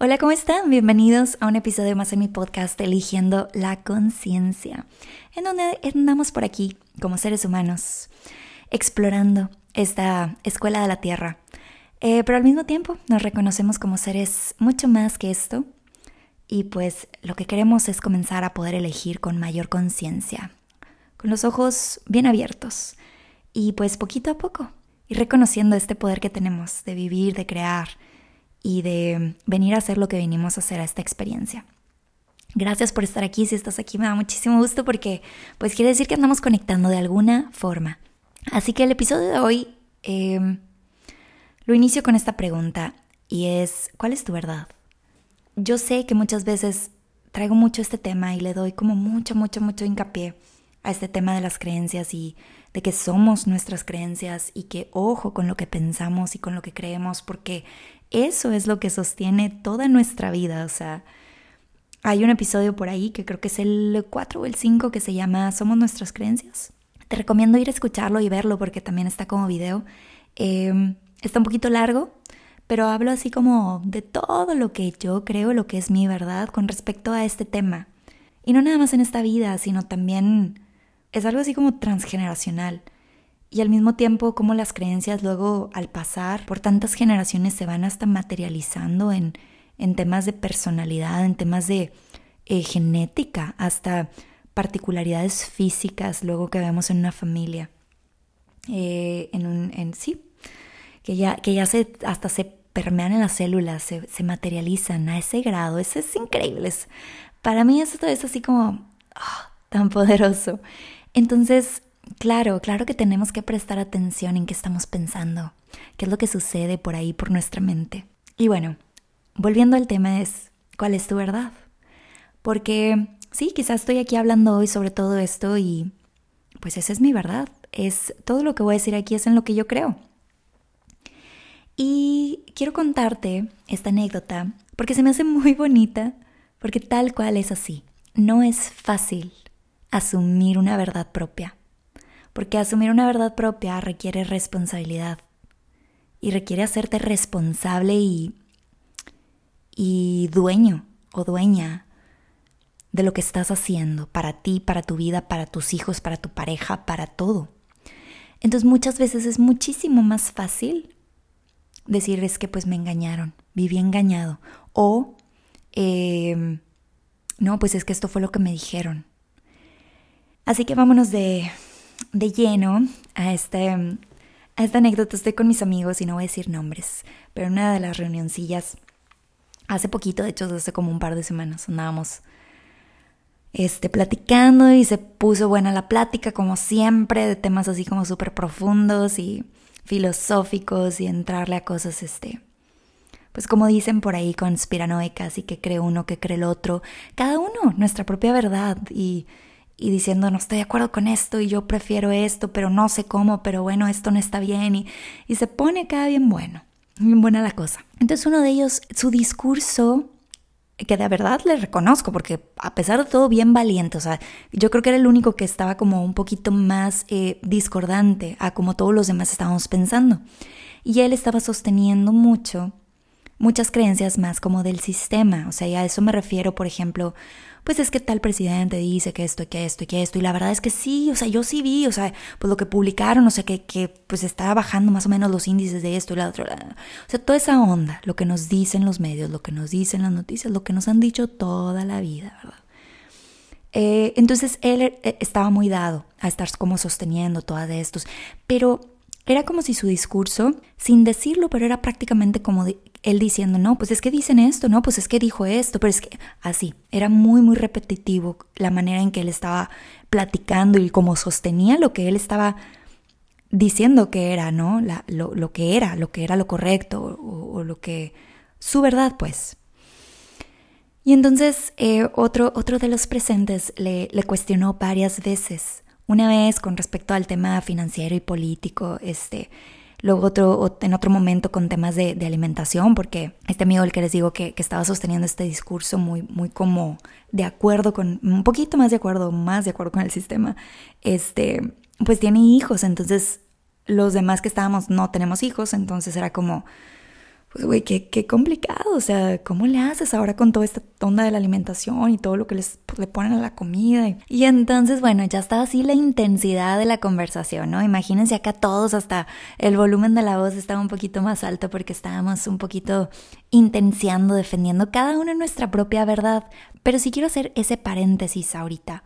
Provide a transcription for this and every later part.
Hola, ¿cómo están? Bienvenidos a un episodio más en mi podcast Eligiendo la Conciencia, en donde andamos por aquí como seres humanos, explorando esta escuela de la Tierra. Eh, pero al mismo tiempo nos reconocemos como seres mucho más que esto y pues lo que queremos es comenzar a poder elegir con mayor conciencia, con los ojos bien abiertos y pues poquito a poco, y reconociendo este poder que tenemos de vivir, de crear, y de venir a hacer lo que vinimos a hacer a esta experiencia. Gracias por estar aquí. Si estás aquí me da muchísimo gusto porque pues quiere decir que andamos conectando de alguna forma. Así que el episodio de hoy em, lo inicio con esta pregunta y es, ¿cuál es tu verdad? Yo sé que muchas veces traigo mucho este tema y le doy como mucho, mucho, mucho hincapié a este tema de las creencias y de que somos nuestras creencias y que ojo con lo que pensamos y con lo que creemos porque eso es lo que sostiene toda nuestra vida. O sea, hay un episodio por ahí que creo que es el 4 o el 5 que se llama Somos nuestras creencias. Te recomiendo ir a escucharlo y verlo porque también está como video. Em, está un poquito largo, pero hablo así como de todo lo que yo creo, lo que es mi verdad con respecto a este tema. Y no nada más en esta vida, sino también es algo así como transgeneracional y al mismo tiempo como las creencias luego al pasar por tantas generaciones se van hasta materializando en, en temas de personalidad, en temas de eh, genética, hasta particularidades físicas luego que vemos en una familia. Eh, en sí, que ya, que ya se, hasta se permean en las células, se, se materializan a ese grado, eso es increíble. Para mí eso es así como ah, tan poderoso. Entonces, Claro, claro que tenemos que prestar atención en qué estamos pensando, qué es lo que sucede por ahí, por nuestra mente. Y bueno, volviendo al tema es, ¿cuál es tu verdad? Porque sí, quizás estoy aquí hablando hoy sobre todo esto y pues esa es mi verdad. Es todo lo que voy a decir aquí es en lo que yo creo. Y quiero contarte esta anécdota porque se me hace muy bonita, porque tal cual es así. No es fácil asumir una verdad propia porque asumir una verdad propia requiere responsabilidad y requiere hacerte responsable y, y dueño o dueña de lo que estás haciendo para ti, para tu vida, para tus hijos, para tu pareja, para todo. Entonces muchas veces es muchísimo más fácil decir es que pues me engañaron, viví engañado o em, no, pues es que esto fue lo que me dijeron. Así que vámonos de, de lleno a, este, esta anécdota. Estoy con mis amigos y no voy a decir nombres, pero una de las reunioncillas, hace poquito, de hecho, hace como un par de semanas, andábamos este, platicando y se puso buena la plática, como siempre, de temas así como súper profundos y filosóficos y entrarle a cosas, este, pues como dicen por ahí, conspiranoicas y que cree uno, que cree el otro, cada uno, nuestra propia verdad y y diciendo no estoy de acuerdo con esto y yo prefiero esto, pero no sé cómo, pero bueno, esto no está bien y, y se pone cada bien bueno, bien buena la cosa. Entonces uno de ellos, su discurso, que de verdad le reconozco, porque a pesar de todo bien valiente, o sea, yo creo que era el único que estaba como un poquito más eh, discordante a como todos los demás estábamos pensando. Y él estaba sosteniendo mucho, muchas creencias más como del sistema, o sea, y a eso me refiero, por ejemplo, pues es que tal presidente dice que esto y que esto y que esto, y la verdad es que sí, o sea, yo sí vi, o sea, pues lo que publicaron, o sea, que, que pues estaba bajando más o menos los índices de esto y la otra, o sea, toda esa onda, lo que nos dicen los medios, lo que nos dicen las noticias, lo que nos han dicho toda la vida, ¿verdad? Eh, entonces él eh, estaba muy dado a estar como sosteniendo todas estos, pero era como si su discurso, sin decirlo, pero era prácticamente como él diciendo, no, pues es que dicen esto, no, pues es que dijo esto, pero es que así, era muy, muy repetitivo la manera en que él estaba platicando y como sostenía lo que él estaba diciendo que era, ¿no? Lo, que era, lo que era lo correcto o, lo que... su verdad, pues. Y entonces eh, otro, otro de los presentes le, le cuestionó varias veces una vez con respecto al tema financiero y político, este, luego otro, en otro momento con temas de, alimentación, porque este amigo el que les digo que, estaba sosteniendo este discurso muy, muy como de acuerdo con, un poquito más de acuerdo, más de acuerdo con el sistema, este, pues tiene hijos, entonces los demás que estábamos no tenemos hijos, entonces era como, pues güey, qué, qué, complicado, o sea, ¿cómo le haces ahora con toda esta onda de la alimentación y todo lo que les pues, le ponen a la comida? Y entonces, bueno, ya estaba así la intensidad de la conversación, ¿no? Imagínense acá todos, hasta el volumen de la voz estaba un poquito más alto porque estábamos un poquito intenciando, defendiendo cada uno nuestra propia verdad. Pero sí quiero hacer ese paréntesis ahorita.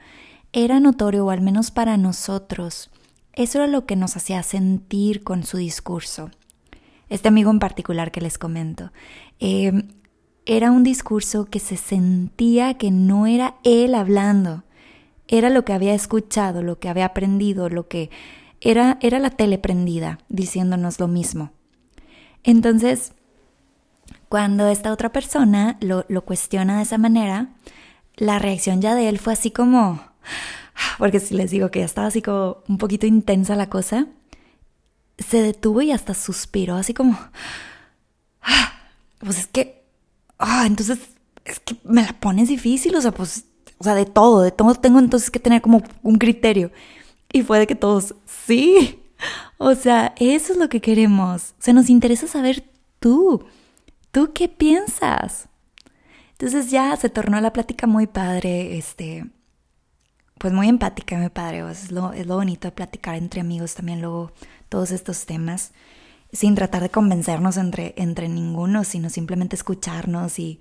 Era notorio, o al menos para nosotros, eso era lo que nos hacía sentir con su discurso este amigo en particular que les comento, em, era un discurso que se sentía que no era él hablando, era lo que había escuchado, lo que había aprendido, lo que era, era la tele prendida diciéndonos lo mismo. Entonces, cuando esta otra persona lo, lo cuestiona de esa manera, la reacción ya de él fue así como, porque si les digo que ya estaba así como un poquito intensa la cosa, se detuvo y hasta suspiró, así como, ah, pues es que, ah, entonces es que me la pones difícil, o sea, pues, o sea, de todo, de todo tengo entonces que tener como un criterio. Y fue de que todos, sí, o sea, eso es lo que queremos. O sea, nos interesa saber tú, tú qué piensas. Entonces ya se tornó la plática muy padre, este, pues muy empática, muy padre. es, lo, es lo bonito de platicar entre amigos también luego todos estos temas sin tratar de convencernos entre, entre ninguno, sino simplemente escucharnos y,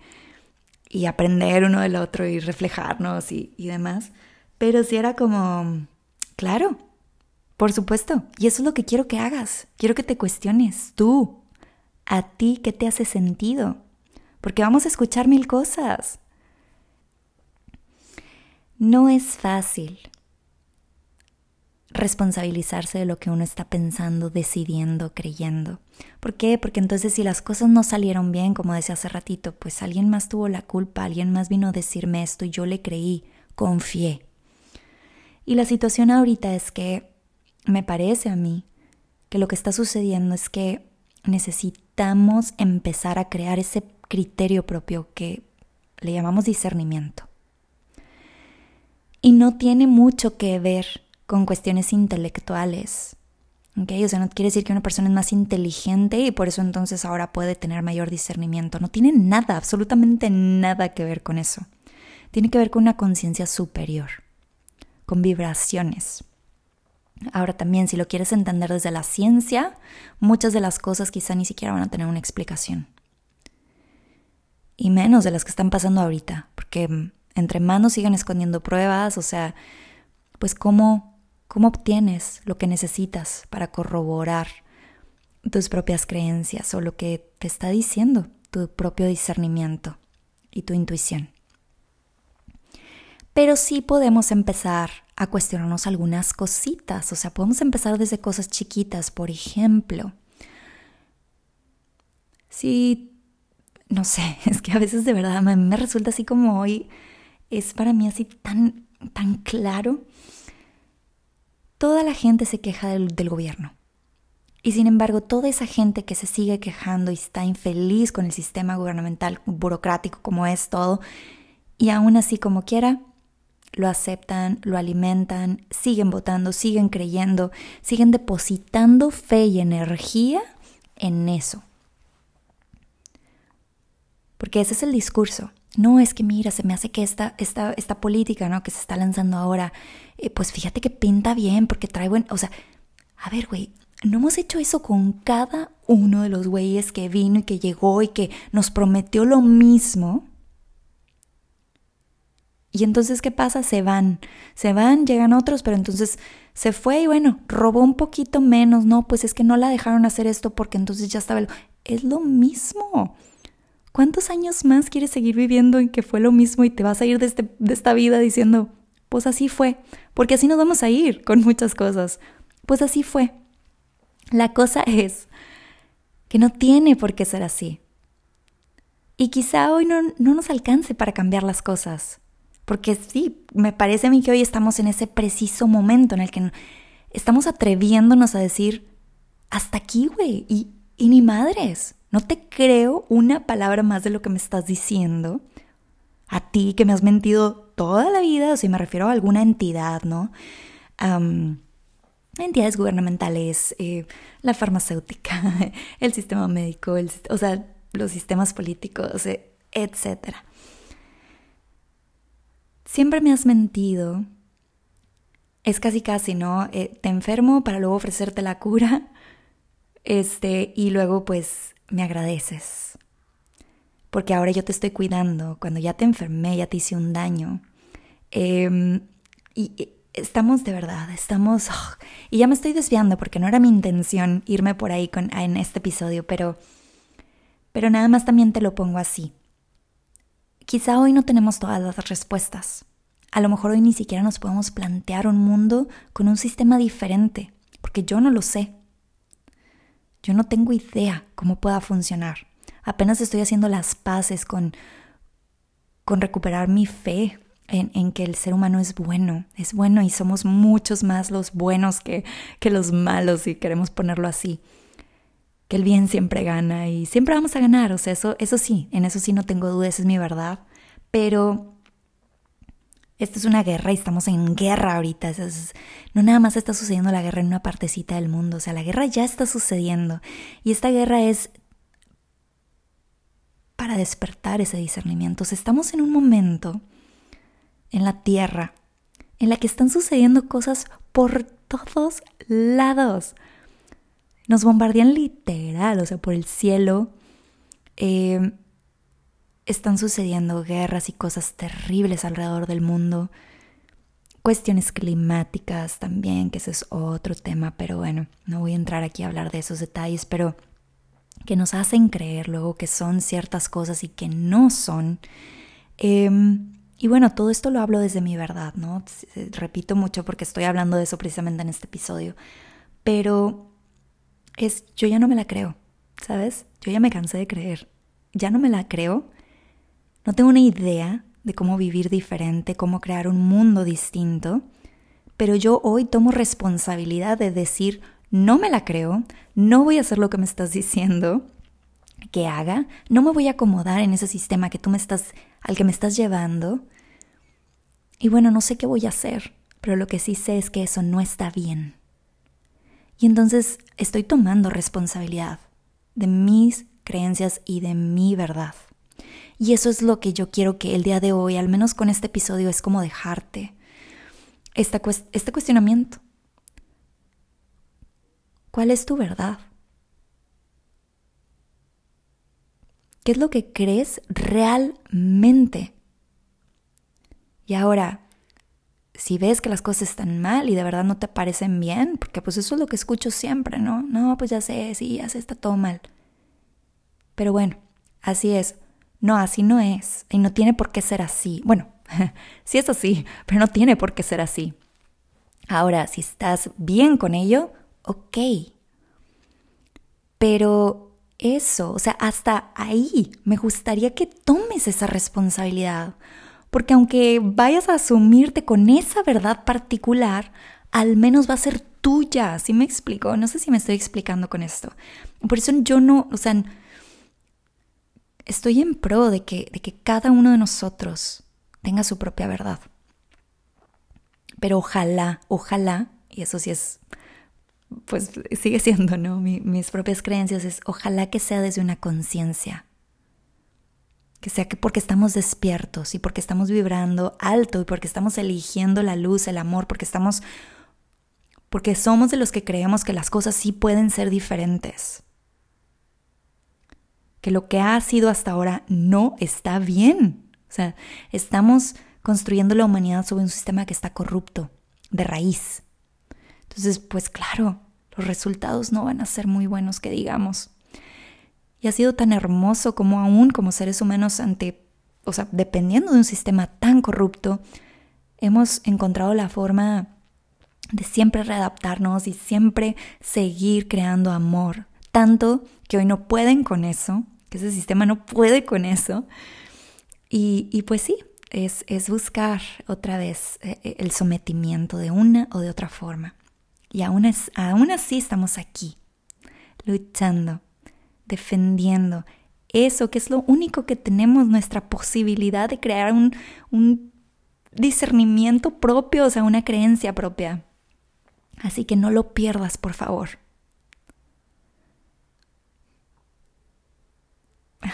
y aprender uno del otro y reflejarnos y, y demás. Pero si era como, claro, por supuesto, y eso es lo que quiero que hagas, quiero que te cuestiones tú, a ti qué te hace sentido, porque vamos a escuchar mil cosas. No es fácil, responsabilizarse de lo que uno está pensando, decidiendo, creyendo. ¿Por qué? Porque entonces si las cosas no salieron bien, como decía hace ratito, pues alguien más tuvo la culpa, alguien más vino a decirme esto y yo le creí, confié. Y la situación ahorita es que me parece a mí que lo que está sucediendo es que necesitamos empezar a crear ese criterio propio que le llamamos discernimiento. Y no tiene mucho que ver con cuestiones intelectuales. ¿Okay? O sea, no quiere decir que una persona es más inteligente y por eso entonces ahora puede tener mayor discernimiento. No tiene nada, absolutamente nada que ver con eso. Tiene que ver con una conciencia superior, con vibraciones. Ahora también, si lo quieres entender desde la ciencia, muchas de las cosas quizá ni siquiera van a tener una explicación. Y menos de las que están pasando ahorita, porque entre manos siguen escondiendo pruebas, o sea, pues cómo ¿Cómo obtienes lo que necesitas para corroborar tus propias creencias o lo que te está diciendo tu propio discernimiento y tu intuición? Pero sí podemos empezar a cuestionarnos algunas cositas, o sea, podemos empezar desde cosas chiquitas, por ejemplo, si, no sé, es que a veces de verdad me, me resulta así como hoy, es para mí así tan, tan claro toda la gente se queja del, gobierno. Y sin embargo, toda esa gente que se sigue quejando y está infeliz con el sistema gubernamental burocrático como es todo, y aún así como quiera, lo aceptan, lo alimentan, siguen votando, siguen creyendo, siguen depositando fe y energía en eso. Porque ese es el discurso. No es que mira, se me hace que esta, esta, esta política ¿no? que se está lanzando ahora eh, pues fíjate que pinta bien porque trae buen, o sea, a ver, güey, no hemos hecho eso con cada uno de los güeyes que vino y que llegó y que nos prometió lo mismo. Y entonces, ¿qué pasa? Se van, se van, llegan otros, pero entonces se fue y bueno, robó un poquito menos, no, pues es que no la dejaron hacer esto porque entonces ya estaba... Es lo mismo. ¿Cuántos años más quieres seguir viviendo en que fue lo mismo y te vas a ir de, este, de esta vida diciendo, pues así fue, porque así nos vamos a ir con muchas cosas. Pues así fue. La cosa es que no tiene por qué ser así. Y quizá hoy no, no nos alcance para cambiar las cosas. Porque sí, me parece a mí que hoy estamos en ese preciso momento en el que estamos atreviéndonos a decir, hasta aquí, güey, y, y ni madres, no te creo una palabra más de lo que me estás diciendo. A ti que me has mentido toda la vida, o si me refiero a alguna entidad, ¿no? entidades gubernamentales, eh, la farmacéutica, el sistema médico, o sea, los sistemas políticos, eh, etc. Siempre me has mentido. Es casi casi, ¿no? Eh, te enfermo para luego ofrecerte la cura. Este, y luego pues me agradeces. Porque ahora yo te estoy cuidando. Cuando ya te enfermé, ya te hice un daño. Em, y, estamos de verdad, estamos... y ya me estoy desviando porque no era mi intención irme por ahí con, en este episodio, pero... Pero nada más también te lo pongo así. Quizá hoy no tenemos todas las respuestas. A lo mejor hoy ni siquiera nos podemos plantear un mundo con un sistema diferente, porque yo no lo sé. Yo no tengo idea cómo pueda funcionar. Apenas estoy haciendo las paces con, con recuperar mi fe en, que el ser humano es bueno, es bueno y somos muchos más los buenos que, que los malos, si queremos ponerlo así. Que el bien siempre gana y siempre vamos a ganar, o sea, eso, eso sí, en eso sí no tengo dudas, es mi verdad. Pero esta es una guerra y estamos en guerra ahorita. no nada más está sucediendo la guerra en una partecita del mundo, o sea, la guerra ya está sucediendo. Y esta guerra es para despertar ese discernimiento. O sea, estamos en un momento en la tierra, en la que están sucediendo cosas por todos lados. Nos bombardean literal, o sea, por el cielo. Eh, están sucediendo guerras y cosas terribles alrededor del mundo. Cuestiones climáticas también, que ese es otro tema, pero bueno, no voy a entrar aquí a hablar de esos detalles, pero que nos hacen creer luego que son ciertas cosas y que no son. Eh, y bueno, todo esto lo hablo desde mi verdad, ¿no? Repito mucho porque estoy hablando de eso precisamente en este episodio. Pero es, yo ya no me la creo, ¿sabes? Yo ya me cansé de creer. Ya no me la creo. No tengo una idea de cómo vivir diferente, cómo crear un mundo distinto. Pero yo hoy tomo responsabilidad de decir, no me la creo, no voy a hacer lo que me estás diciendo que haga, no me voy a acomodar en ese sistema que tú me estás al que me estás llevando. Y bueno, no sé qué voy a hacer, pero lo que sí sé es que eso no está bien. Y entonces estoy tomando responsabilidad de mis creencias y de mi verdad. Y eso es lo que yo quiero que el día de hoy, al menos con este episodio, es como dejarte este cuestionamiento. ¿Cuál es tu verdad? ¿Qué es lo que crees realmente? Y ahora, si ves que las cosas están mal y de verdad no te parecen bien, porque pues eso es lo que escucho siempre, ¿no? No, pues ya sé, sí, ya sé, está todo mal. Pero bueno, así es. No, así no es. Y no tiene por qué ser así. Bueno, sí es así, pero no tiene por qué ser así. Ahora, si estás bien con ello, ok. Pero eso, o sea, hasta ahí me gustaría que tomes esa responsabilidad, porque aunque vayas a asumirte con esa verdad particular, al menos va a ser tuya, ¿sí me explico? No sé si me estoy explicando con esto. Por eso yo no, o sea, estoy en pro de que, de que cada uno de nosotros tenga su propia verdad. Pero ojalá, ojalá, y eso sí es pues sigue siendo, ¿no? mis propias creencias es ojalá que sea desde una conciencia. Que sea que porque estamos despiertos y porque estamos vibrando alto y porque estamos eligiendo la luz, el amor, porque estamos porque somos de los que creemos que las cosas sí pueden ser diferentes. Que lo que ha sido hasta ahora no está bien. O sea, estamos construyendo la humanidad sobre un sistema que está corrupto, de raíz. Entonces, pues claro, los resultados no van a ser muy buenos que digamos. Y ha sido tan hermoso como aún como seres humanos ante, o sea, dependiendo de un sistema tan corrupto, hemos encontrado la forma de siempre readaptarnos y siempre seguir creando amor. Tanto que hoy no pueden con eso, que ese sistema no puede con eso. Y, y pues sí, es, es buscar otra vez eh, el sometimiento de una o de otra forma. Y aún, es, aún así estamos aquí, luchando, defendiendo eso que es lo único que tenemos, nuestra posibilidad de crear un, un discernimiento propio, o sea, una creencia propia. Así que no lo pierdas, por favor.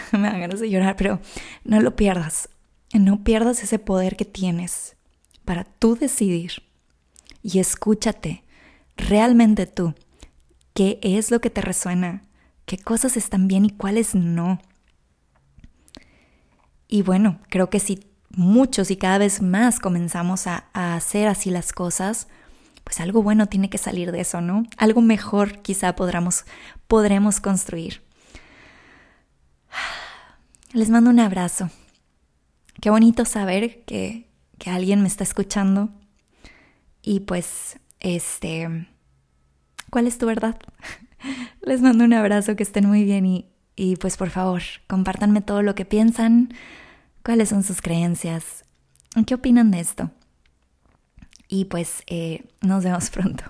Me dan ganas de llorar, pero no lo pierdas. No pierdas ese poder que tienes para tú decidir. Y escúchate, realmente tú, qué es lo que te resuena, qué cosas están bien y cuáles no. Y bueno, creo que si muchos y cada vez más comenzamos a, hacer así las cosas, pues algo bueno tiene que salir de eso, ¿no? Algo mejor quizá podremos, podremos construir. Les mando un abrazo. Qué bonito saber que, que alguien me está escuchando. Y pues, este, ¿cuál es tu verdad? Les mando un abrazo, que estén muy bien y, y pues por favor, compártanme todo lo que piensan, cuáles son sus creencias, qué opinan de esto. Y pues eh, nos vemos pronto.